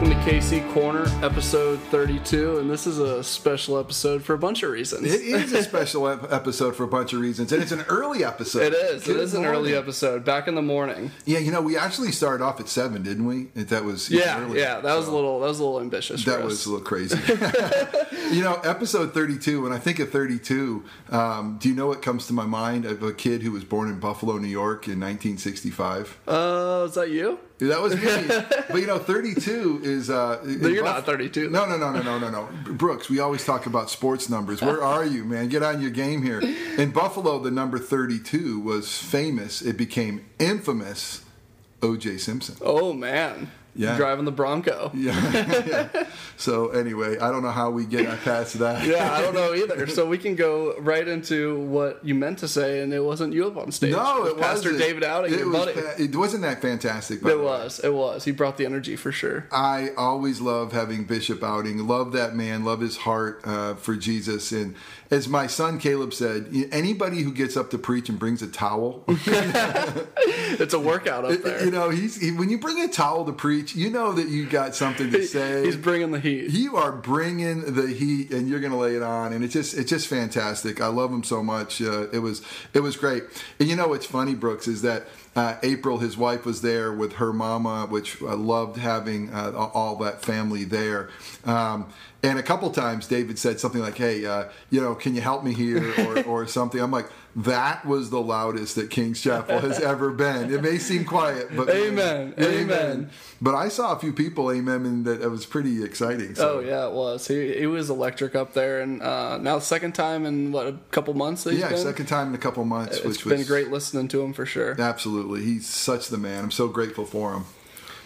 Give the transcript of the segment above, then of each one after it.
Welcome to KC Corner, episode 32, and this is a special episode for a bunch of reasons. It is a special ep- episode for a bunch of reasons, and it's an early episode. It is. Good it is an morning. early episode. back in the morning. Yeah, you know, we actually started off at seven, didn't we? That was Yeah, yeah, that was a little that was a little ambitious. That was a little crazy. you know, episode thirty-two. When I think of thirty-two, um, do you know what comes to my mind of a kid who was born in Buffalo, New York, in 1965? Uh, is that you? That was me. but you know, 32 is. Uh, in you're not 32. No, no, no, no, no, no, no. Brooks, we always talk about sports numbers. Where are you, man? Get on your game here. In Buffalo, the number 32 was famous. It became infamous. O.J. Simpson. Oh man, Yeah. driving the Bronco. Yeah. yeah. So anyway, I don't know how we get past that. Yeah, I don't know either. So we can go right into what you meant to say, and it wasn't you up on stage. No, was it Pastor wasn't. David Outing, It your was buddy. fa- it wasn't that fantastic. it was. It was. He brought the energy for sure. I always love having Bishop outing. Love that man. Love his heart uh, for Jesus. And as my son Caleb said, anybody who gets up to preach and brings a towel, It's a workout up there. you know, he's he, when you bring a towel to preach, you know that you got something to say. He's bringing the heat. you are bringing the heat, and you're going to lay it on, and it's just it's just fantastic. I love him so much. Uh, it was it was great. And you know what's funny, Brooks, is that uh, April, his wife, was there with her mama, which I loved having uh, all that family there. Um, and a couple times, David said something like, "Hey, uh, you know, can you help me here?" or, or something. I'm like, "That was the loudest that King's Chapel has ever been." It may seem quiet, but Amen. Amen. But I saw a few people, amen, and that it was pretty exciting. So. Oh yeah, it was. He he was electric up there, and uh, now second time in what a couple months. Yeah, been? second time in a couple months, It's which been was great listening to him for sure. Absolutely, he's such the man. I'm so grateful for him.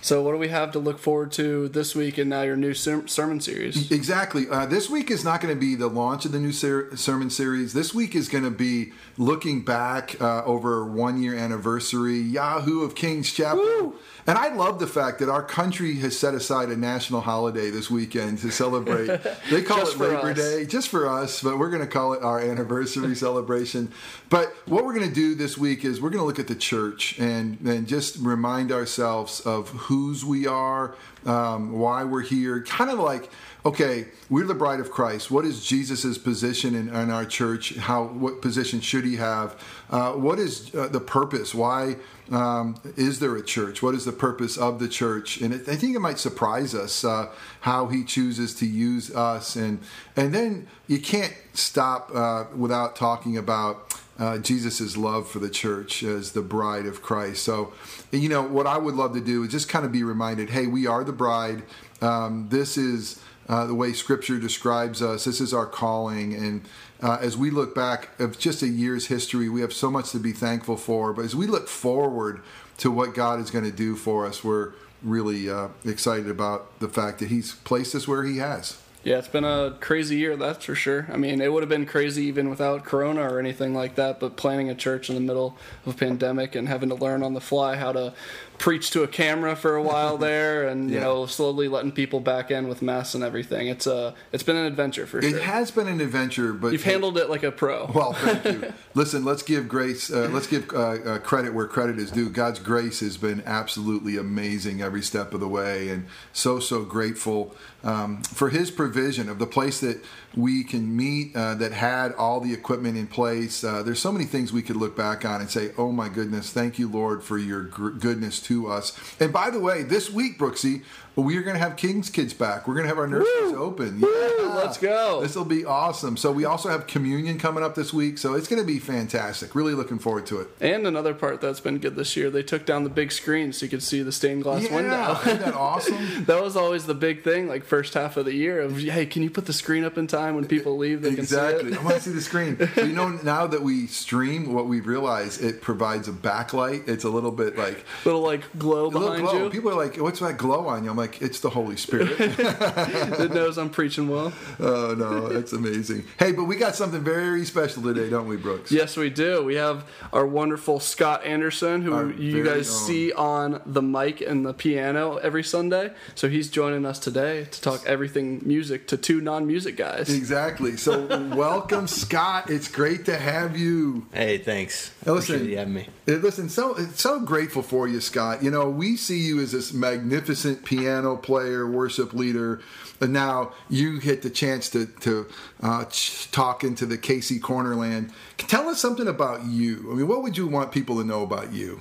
So what do we have to look forward to this week and now your new ser- sermon series? Exactly. Uh, this week is not going to be the launch of the new ser- sermon series. This week is going to be looking back uh, over one year anniversary, Yahoo of King's Chapel. And I love the fact that our country has set aside a national holiday this weekend to celebrate. They call it Labor us. Day, just for us, but we're going to call it our anniversary celebration. But what we're going to do this week is we're going to look at the church and, and just remind ourselves of whose we are, um, why we're here. Kind of like, okay, we're the bride of Christ. What is Jesus' position in, in our church? How what position should he have? Uh, what is uh, the purpose? Why um, is there a church? What is the purpose of the church? And it, I think it might surprise us uh, how he chooses to use us. And and then you can't stop uh, without talking about uh, Jesus' love for the church as the bride of Christ. So, you know, what I would love to do is just kind of be reminded hey, we are the bride. Um, this is uh, the way Scripture describes us. This is our calling. And uh, as we look back of just a year's history, we have so much to be thankful for. But as we look forward to what God is going to do for us, we're really uh, excited about the fact that He's placed us where He has. Yeah, it's been a crazy year, that's for sure. I mean, it would have been crazy even without Corona or anything like that. But planning a church in the middle of a pandemic and having to learn on the fly how to preach to a camera for a while there, and you know, slowly letting people back in with masks and everything. It's a it's been an adventure for sure. It has been an adventure, but You've handled it like a pro. Well, thank you. Listen, let's give grace. Uh, let's give uh, uh, credit where credit is due. God's grace has been absolutely amazing every step of the way, and so so grateful um, for His provision of the place that we can meet uh, that had all the equipment in place. Uh, there's so many things we could look back on and say, "Oh my goodness, thank you, Lord, for your gr- goodness to us." And by the way, this week, Brooksy, we are going to have King's Kids back. We're going to have our nurseries open. Yeah. let's go. This will be awesome. So we also have communion coming up this week, so it's going to be fantastic. Really looking forward to it. And another part that's been good this year, they took down the big screen so you could see the stained glass yeah, window. isn't that awesome? that was always the big thing, like first half of the year of hey, can you put the screen up in time when people leave? They can see it. exactly. I want to see the screen. So you know, now that we stream, what we realize it provides a backlight. It's a little bit like. Little like glow behind glow. you. People are like, "What's that glow on you?" I'm like, "It's the Holy Spirit." it knows I'm preaching well. oh no, that's amazing. Hey, but we got something very special today, don't we, Brooks? Yes, we do. We have our wonderful Scott Anderson, who Our you guys own. see on the mic and the piano every Sunday. So he's joining us today to talk everything music to two non-music guys. Exactly. So, welcome, Scott. It's great to have you. Hey, thanks. Hey, listen. Appreciate you having me. Listen, so so grateful for you, Scott. You know, we see you as this magnificent piano piano player, worship leader, and now you get the chance to to uh, talk into the KC Cornerland. Tell us something about you. I mean, what would you want people to know about you?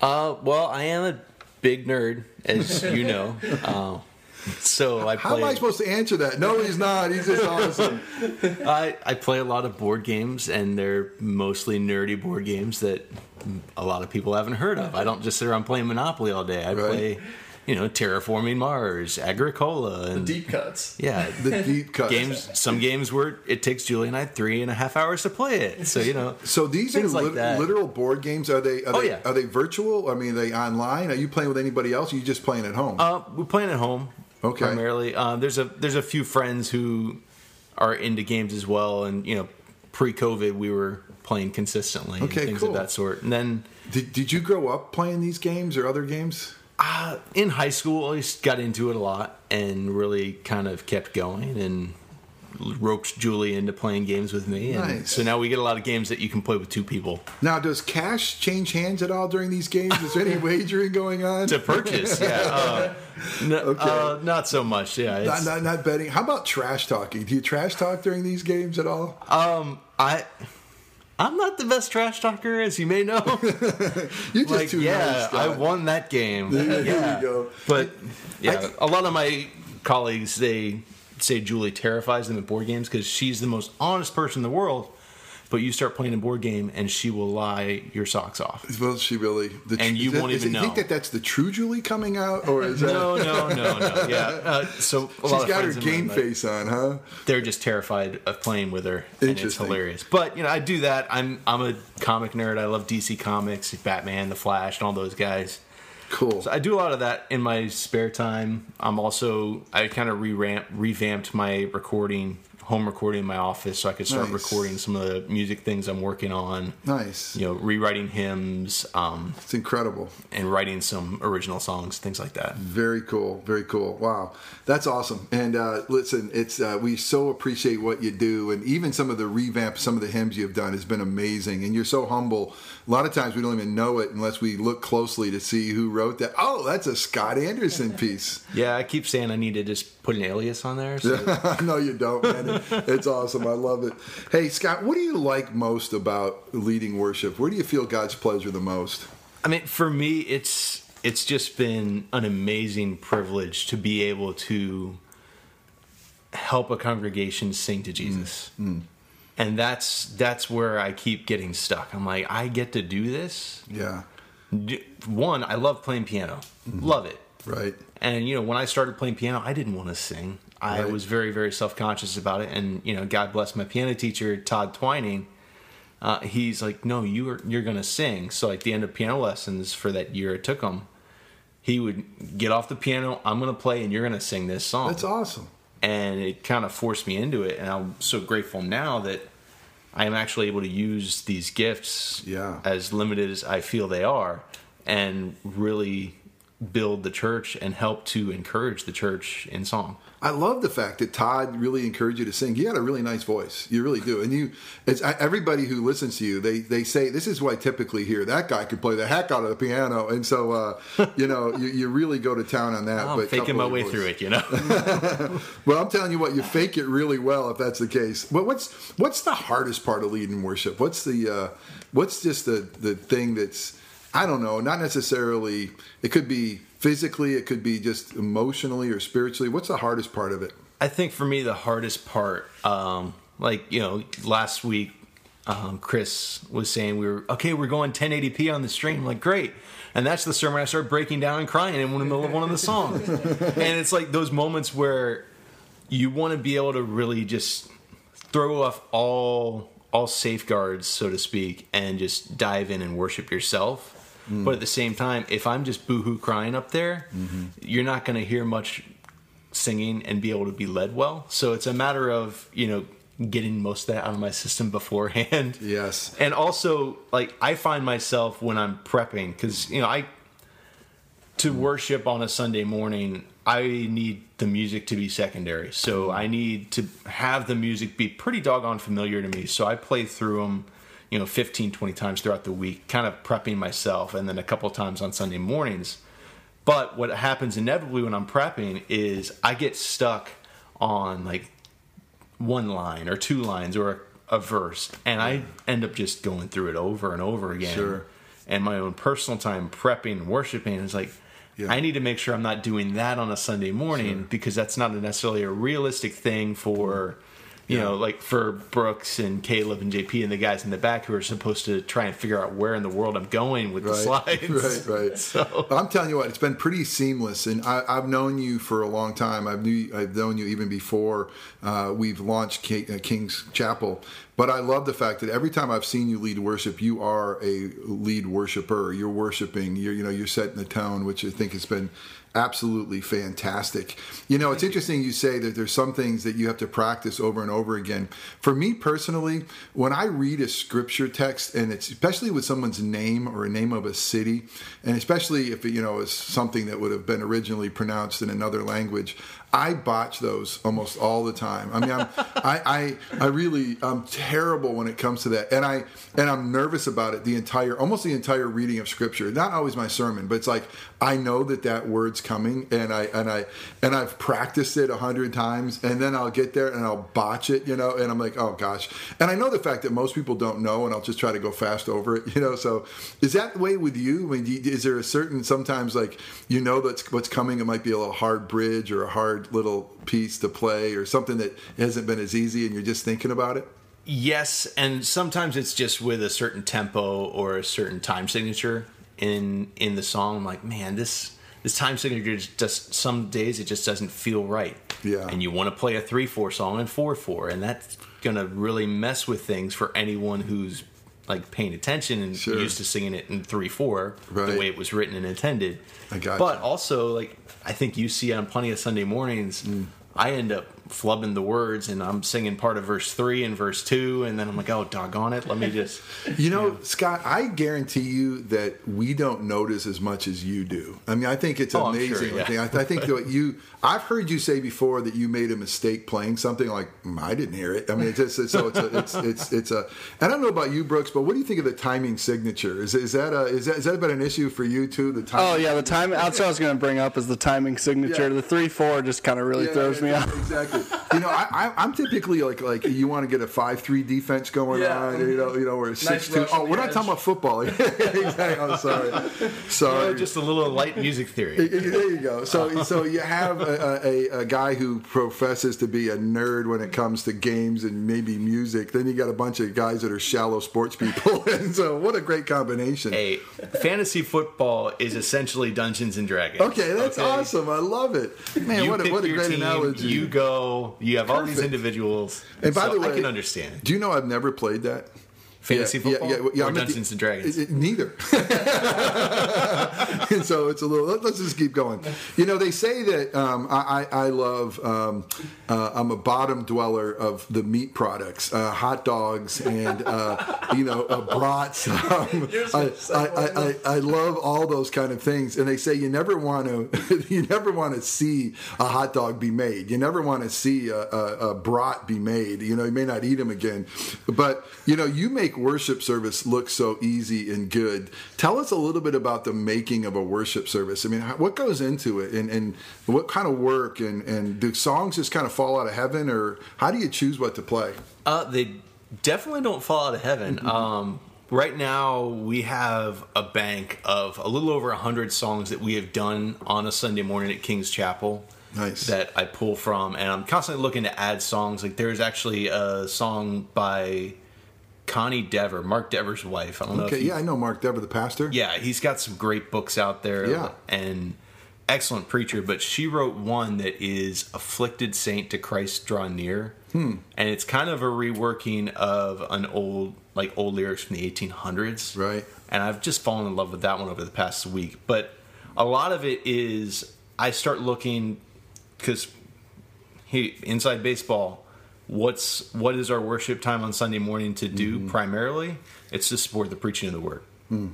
Uh, well, I am a big nerd, as you know. Uh, so I How am I supposed to answer that? No, he's not. He's just awesome. I, I play a lot of board games, and they're mostly nerdy board games that a lot of people haven't heard of. I don't just sit around playing Monopoly all day. I Right. play, you know, Terraforming Mars, Agricola, and Deep cuts. yeah, The deep cuts. games. Some games where it takes Julie and I three and a half hours to play it. So you know, So these are Things like lit- that. literal board games. Are they? Are Oh, they, yeah. Are they virtual? I mean, are they online? Are you playing with anybody else? Or are you just playing at home? Uh, we're playing at home. Okay. Primarily, uh, there's a there's a few friends who are into games as well, and you know, pre-COVID we were playing consistently Okay, things cool. of that sort. And then did, did you grow up playing these games or other games? uh, in high school, I just got into it a lot and really kind of kept going and roped Julie into playing games with me. And Nice. so now we get a lot of games that you can play with two people Now, does cash change hands at all during these games? Is there any wagering going on? to purchase. yeah, uh, n- uh, not so much. Yeah, Not, it's, not, not betting. How about trash talking? Do you trash talk during these games at all? um, I. I'm not the best trash talker, as you may know. You're just like, too yeah, nice. I won that game. There you go. But yeah, I- a lot of my colleagues they say Julie terrifies them at board games because she's the most honest person in the world. But you start playing a board game and she will lie your socks off. Well, she really. The, And you that- won't even it- You think that that's the true Julie coming out, or is that? No, no, no, no. Yeah. Uh, so She's got her game face on, huh? They're just terrified of playing with her, and it's hilarious. But you know, I do that. I'm I'm a comic nerd. I love DC comics, Batman, The Flash, and all those guys. Cool. So I do a lot of that in my spare time. I'm also I kind of re revamped my recording, home recording in my office, so I could start Nice. recording some of the music things I'm working on. nice. You know, rewriting hymns, um, It's incredible. and writing some original songs, things like that. Very cool. Very cool. Wow, that's awesome. And uh, listen, it's uh, we so appreciate what you do, and even some of the revamp, some of the hymns you've done has been amazing. And you're so humble. A lot of times we don't even know it unless we look closely to see who wrote that. Oh, that's a Scott Anderson piece. Yeah, I keep saying I need to just put an alias on there. So no, you don't, man. It's awesome. I love it. Hey, Scott, what do you like most about leading worship? Where do you feel God's pleasure the most? I mean, for me, it's it's just been an amazing privilege to be able to help a congregation sing to Jesus, mm, mm. and that's that's where I keep getting stuck. I'm like, I get to do this. Yeah, One, I love playing piano, mm-hmm. love it, right. and you know, when I started playing piano, I didn't want to sing. I Right. was very very self conscious about it, and you know, God bless my piano teacher Todd Twining uh, he's like, no, you are you're gonna sing. So at the end of piano lessons for that year it took him, he would get off the piano. I'm gonna play, and you're gonna sing this song. That's awesome. And it kind of forced me into it, and I'm so grateful now that I am actually able to use these gifts, Yeah. as limited as I feel they are, and really build the church and help to encourage the church in song. I love the fact that Todd really encouraged you to sing. You got a really nice voice. You really do. And you, it's everybody who listens to you. They they say this is what I typically hear. That guy could play the heck out of the piano. And so, uh, you know, you, you really go to town on that. I'm faking my way voice- through it, you know. Well, I'm telling you what, you fake it really well if that's the case. But what's what's the hardest part of leading worship? What's the uh, what's just the the thing that's I don't know, not necessarily. It could be physically, it could be just emotionally or spiritually. What's the hardest part of it? I think for me the hardest part, um, like you know, last week, um, Chris was saying we were okay. We're going 1080p on the stream. Like great, and that's the sermon I started breaking down and crying in one of the one of the songs. and it's like those moments where you want to be able to really just throw off all all safeguards, so to speak, and just dive in and worship yourself. Mm. But at the same time, if I'm just boohoo crying up there, mm-hmm. you're not going to hear much singing and be able to be led well. So it's a matter of, you know, getting most of that out of my system beforehand. Yes. And also, like, I find myself when I'm prepping, because, you know, I, to mm. worship on a Sunday morning, I need the music to be secondary. So mm. I need to have the music be pretty doggone familiar to me. So I play through them, you know, 15, 20 times throughout the week, kind of prepping myself. And then a couple times on Sunday mornings. But what happens inevitably when I'm prepping is I get stuck on like one line or two lines or a, a verse, and I mm. end up just going through it over and over again. Sure. And my own personal time prepping and worshiping is like, Yeah. I need to make sure I'm not doing that on a Sunday morning because that's not necessarily a realistic thing for, mm. You know, like for Brooks and Caleb and JP and the guys in the back who are supposed to try and figure out where in the world I'm going with the slides. right, right. So I'm telling you what, it's been pretty seamless, and I, I've known you for a long time. I've knew I've known you even before uh, we've launched Ki- uh, King's Chapel. But I love the fact that every time I've seen you lead worship, you are a lead worshiper. You're worshiping. You're you know you're setting the tone, which I think has been absolutely fantastic. You know, it's interesting you say that there's some things that you have to practice over and over again. For me personally, when I read a scripture text, and it's especially with someone's name or a name of a city, and especially if it, you know is something that would have been originally pronounced in another language, I botch those almost all the time. I mean, I'm, I, I, I really, I'm terrible when it comes to that, and I, and I'm nervous about it the entire, almost the entire reading of scripture. Not always my sermon, but it's like I know that that word's coming, and I, and I, and I've practiced it a hundred times, and then I'll get there and I'll botch it, you know, and I'm like, oh gosh, and I know the fact that most people don't know, and I'll just try to go fast over it, you know. So, is that the way with you? I mean, you- is there a certain sometimes like you know that's what's coming? It might be a little hard bridge or a hard little piece to play or something that hasn't been as easy, and you're just thinking about it. Yes, and sometimes it's just with a certain tempo or a certain time signature in in the song. I'm like, man, this this time signature just some days it just doesn't feel right. Yeah. And you want to play a three four song in four four, and that's gonna really mess with things for anyone who's like paying attention and Sure. used to singing it in three four Right. the way it was written and intended. I got But you. also, like I think you see on plenty of Sunday mornings, Mm. I end up flubbing the words and I'm singing part of verse three and verse two, and then I'm like, oh doggone it, let me just. You know, Scott, I guarantee you that we don't notice as much as you do. I mean, I think it's Oh, amazing. sure, yeah. thing. I, I think that you, I've heard you say before that you made a mistake playing something like "Mm, I didn't hear it. I mean, it's just it's, so it's a, it's it's it's a. I don't know about you, Brooks, but what do you think of the timing signature? Is is that a is that is that been an issue for you too? The time. Oh yeah, the time. That's what I was going to bring up is the timing signature. Yeah. The three four just kind of really Yeah, throws me yeah, off. Exactly. You know, I, I, I'm typically like like you want to get a five three defense going Yeah. on. You know, you know, or a six two. Oh, we're the not edge. talking about football. exactly. I'm sorry. Sorry. Just a little light music theory. there you go. So, so you have a, a, a guy who professes to be a nerd when it comes to games and maybe music. Then you got a bunch of guys that are shallow sports people, and so what a great combination. Hey, fantasy football is essentially Dungeons and Dragons. Okay, that's okay? awesome. I love it. Man, You what a, what a great team, analogy. You go. You have all these individuals. and by so the way, I can understand Do you know I've never played that? Fantasy football or I'm at the- Dungeons and Dragons. it- it- neither. and so it's a little. Let, us just keep going. You know, they say that um, I, I I love. Um, uh, I'm a bottom dweller of the meat products, uh, hot dogs, and uh, you know, uh, brats. Um, I, I, I, I, I love all those kind of things. And they say you never want to. you never want to see a hot dog be made. You never want to see a, a, a brat be made. You know, you may not eat them again, but you know, you make worship service look so easy and good. Tell us a little bit about the making of a worship service. I mean, what goes into it, and, and what kind of work, and, and do songs just kind of fall out of heaven, or how do you choose what to play? Uh, they definitely don't fall out of heaven. Um, right now, we have a bank of a little over 100 songs that we have done on a Sunday morning at King's Chapel. Nice. That I pull from, and I'm constantly looking to add songs. Like, there's actually a song by Connie Dever, Mark Dever's wife. I don't know Okay, yeah, I know Mark Dever, the pastor. yeah, he's got some great books out there. Yeah. And excellent preacher, but she wrote one that is Afflicted Saint to Christ Draw Near. Hmm. And it's kind of a reworking of an old like old lyrics from the 1800s. Right. And I've just fallen in love with that one over the past week. But a lot of it is I start looking cuz hey, inside baseball, what's what is our worship time on Sunday morning to do mm-hmm. primarily? It's to support the preaching of the word. Mm.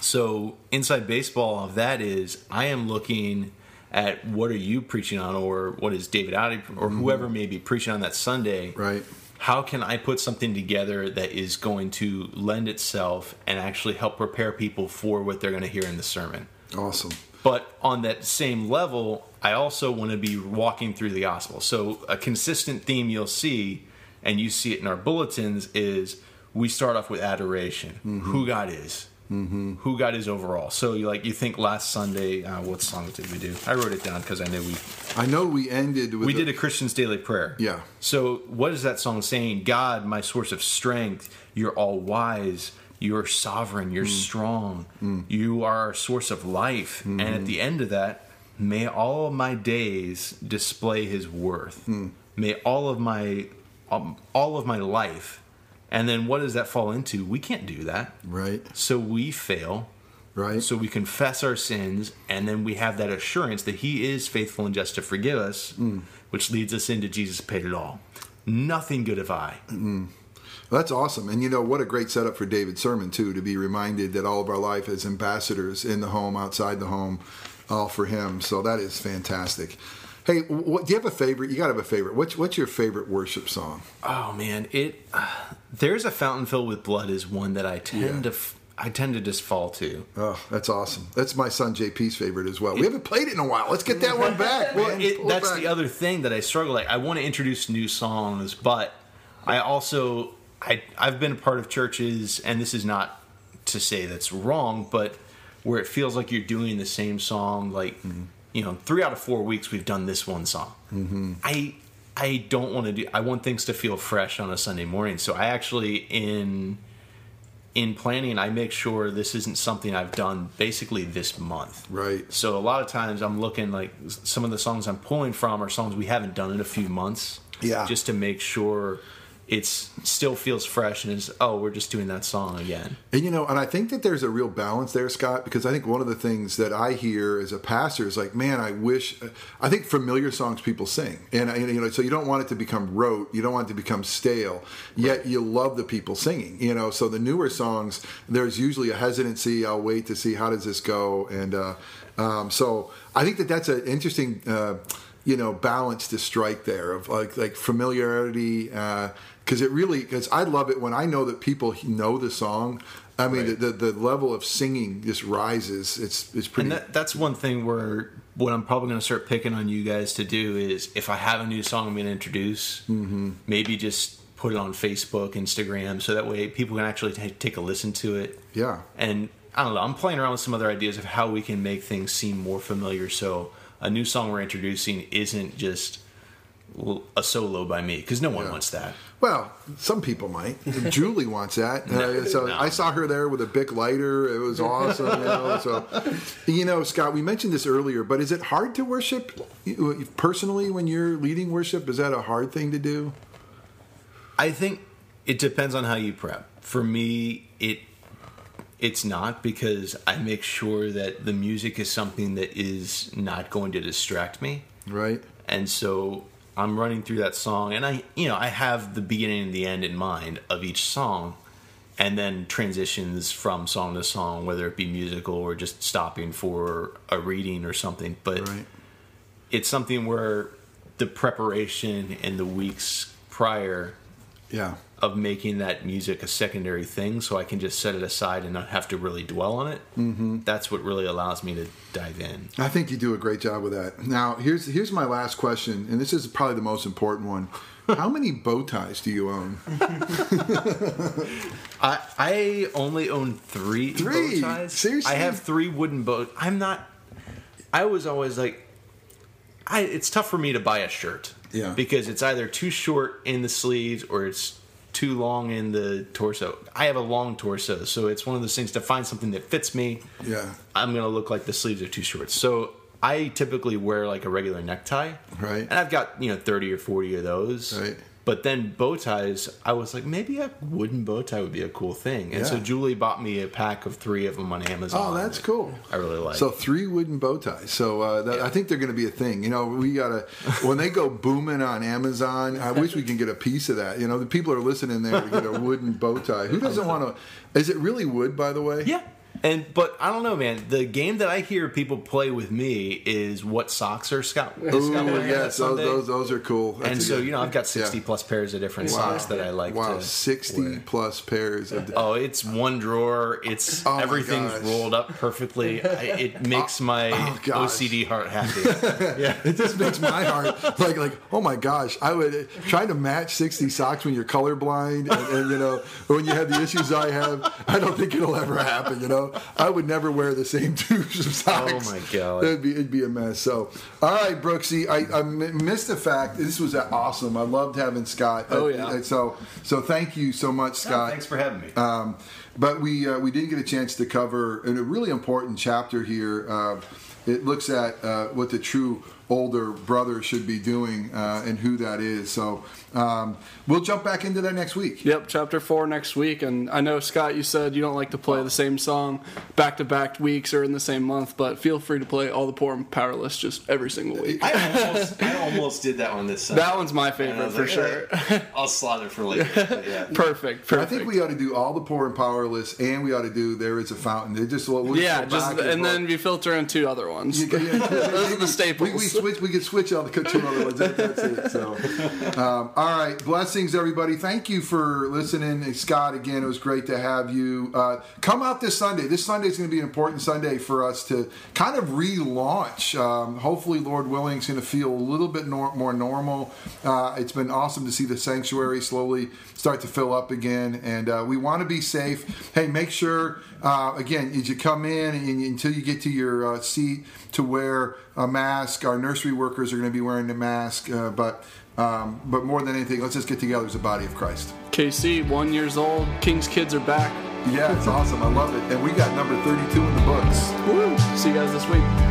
So inside baseball of that is I am looking at what are you preaching on, or what is David Audi or mm-hmm. whoever may be preaching on that Sunday. Right. How can I put something together that is going to lend itself and actually help prepare people for what they're going to hear in the sermon? Awesome. But on that same level, I also want to be walking through the gospel. So a consistent theme you'll see, and you see it in our bulletins, is we start off with adoration, mm-hmm. who God is, mm-hmm. who God is overall. So you like you think last Sunday, uh, what song did we do? I wrote it down because I knew we I know we ended with we the- did a Christian's daily prayer. Yeah. So what is that song saying? God, my source of strength, you're all wise, you're sovereign, you're mm. strong, mm. you are our source of life. And at mm-hmm. the end of that, may all of my days display his worth. Hmm. May all of my um, all of my life. And then what does that fall into? We can't do that. right, So we fail. right. So we confess our sins, and then we have that assurance that He is faithful and just to forgive us, hmm. which leads us into Jesus paid it all. Nothing good have I. Hmm. That's awesome. And you know, what a great setup for David's sermon, too, to be reminded that all of our life as ambassadors in the home, outside the home, all for Him. So that is fantastic. Hey, what, do you have a favorite? You got to have a favorite. What's, what's your favorite worship song? Oh man, it. there's a fountain filled with blood is one that I tend Yeah. to. f- I tend to just fall to. Oh, that's awesome. That's my son JP's favorite as well. We haven't played it in a while. Let's get that one back. Well, it that's back. the other thing that I struggle. Like, I want to introduce new songs, but I also I I've been a part of churches, and this is not to say that's wrong, but where it feels like you're doing the same song. Like, you know, three out of four weeks we've done this one song. Mm-hmm. I I don't want to do. I want things to feel fresh on a Sunday morning. So I actually in in planning, I make sure this isn't something I've done basically this month. Right. So a lot of times I'm looking like some of the songs I'm pulling from are songs we haven't done in a few months. Yeah. Just to make sure it's still feels fresh and is oh we're just doing that song again. And you know, and I think that there's a real balance there, Scott, because I think one of the things that I hear as a pastor is like, man, I wish. I think familiar songs people sing, and you know, so you don't want it to become rote, you don't want it to become stale. Yet you love the people singing, you know. So the newer songs, there's usually a hesitancy. I'll wait to see how does this go, and uh, um, so I think that that's an interesting. Uh, you know, balance to strike there of like like familiarity, because it really because I love it when I know that people know the song. I mean, Right. the, the the level of singing just rises. It's it's pretty. And that, that's one thing where what I'm probably going to start picking on you guys to do is if I have a new song I'm going to introduce, Mm-hmm. maybe just put it on Facebook, Instagram, so that way people can actually ta take a listen to it. yeah, and I don't know. I'm playing around with some other ideas of how we can make things seem more familiar. So a new song we're introducing isn't just a solo by me because no one Yeah. wants that. Well, some people might. Julie wants that. Uh, so no. I saw her there with a Bic lighter. It was awesome. You know, so you know, Scott, we mentioned this earlier, but is it hard to worship personally when you're leading worship? Is that a hard thing to do? I think it depends on how you prep. For me, it it's not because I make sure that the music is something that is not going to distract me. Right. and so I'm running through that song, and I, you know, I have the beginning and the end in mind of each song, and then transitions from song to song, whether it be musical or just stopping for a reading or something. But Right. it's something where the preparation in the weeks prior Yeah. of making that music a secondary thing, so I can just set it aside and not have to really dwell on it. Mm-hmm. That's what really allows me to dive in. I think you do a great job with that. Now, here's here's my last question, and this is probably the most important one. How many bow ties do you own? I I only own three, Three? bow ties. Seriously? I have three wooden bow. I'm not. I was always like, I. It's tough for me to buy a shirt. Yeah. Because it's either too short in the sleeves or it's too long in the torso. I have a long torso, so it's one of those things to find something that fits me. Yeah. I'm gonna look like the sleeves are too short. So I typically wear like a regular necktie. Right. And I've got, you know, 30 or 40 of those. Right. But then bow ties, I was like, maybe a wooden bow tie would be a cool thing. And so Julie bought me a pack of three of them on Amazon. Oh, that's cool. I really like. So three wooden bow ties. So uh, that, I think they're going to be a thing. You know, we gotta when they go booming on Amazon. I wish we can get a piece of that. You know, the people are listening there to get a wooden bow tie. Who doesn't want to? Is it really wood, by the way? yeah. And but I don't know, man. The game that I hear people play with me is what socks are Scott. Ooh, Scott yes, those, those those are cool. That's and so good- you know, I've got sixty yeah. plus pairs of different socks that I like Wow, to. sixty wear. plus pairs of. Oh, it's one drawer. It's Oh everything's rolled up perfectly. I, it oh, makes my oh. OCD heart happy. yeah. It just makes my heart like like oh my gosh! I would uh, try to match sixty socks when you're colorblind, and, and you know when you have the issues I have. I don't think it'll ever happen. You know, I would never wear the same two socks. Oh my God. it'd be it'd be a mess. So, all right, Brooksy, I missed the fact this was awesome. I loved having Scott. Oh, Uh, yeah. So so thank you so much, Scott. Thanks for having me. Um, but we uh, we didn't get a chance to cover in a really important chapter here. Uh, it looks at uh, what the true older brother should be doing uh, and who that is. So um, we'll jump back into that next week. Yep, chapter four next week. And I know, Scott, you said you don't like to play the same song back to back weeks or in the same month, but feel free to play All the Poor and Powerless just every single week. I almost, I almost did that one this Sunday. That one's my favorite for like, sure. "Eh, I'll slot it for later. Yeah. perfect, perfect. I think we ought to do all the poor and powerless, and we ought to do there is a fountain. They just we'll just yeah, just back and then we filter in two other ones. You yeah, Those are the staples. we switch. We could switch all the two other ones. That's it. So, um, all right. Blessings, everybody. Thank you for listening, Scott. Again, it was great to have you. Uh, come out this Sunday. This Sunday is going to be an important Sunday for us to kind of relaunch. Um, hopefully, Lord willing, it's going to feel a little bit nor- more normal. Uh, it's been awesome to see the sanctuary slowly start to fill up again, and uh, we want to be safe. Hey, make sure uh, again as you come in and until you get to your uh, seat to wear a mask. Our nursery workers are going to be wearing the mask, uh, but um, but more than anything, let's just get together as a body of Christ. KC, one years old. King's kids are back. Yeah, it's awesome. I love it, and we got number thirty-two in the books. Woo! See you guys this week.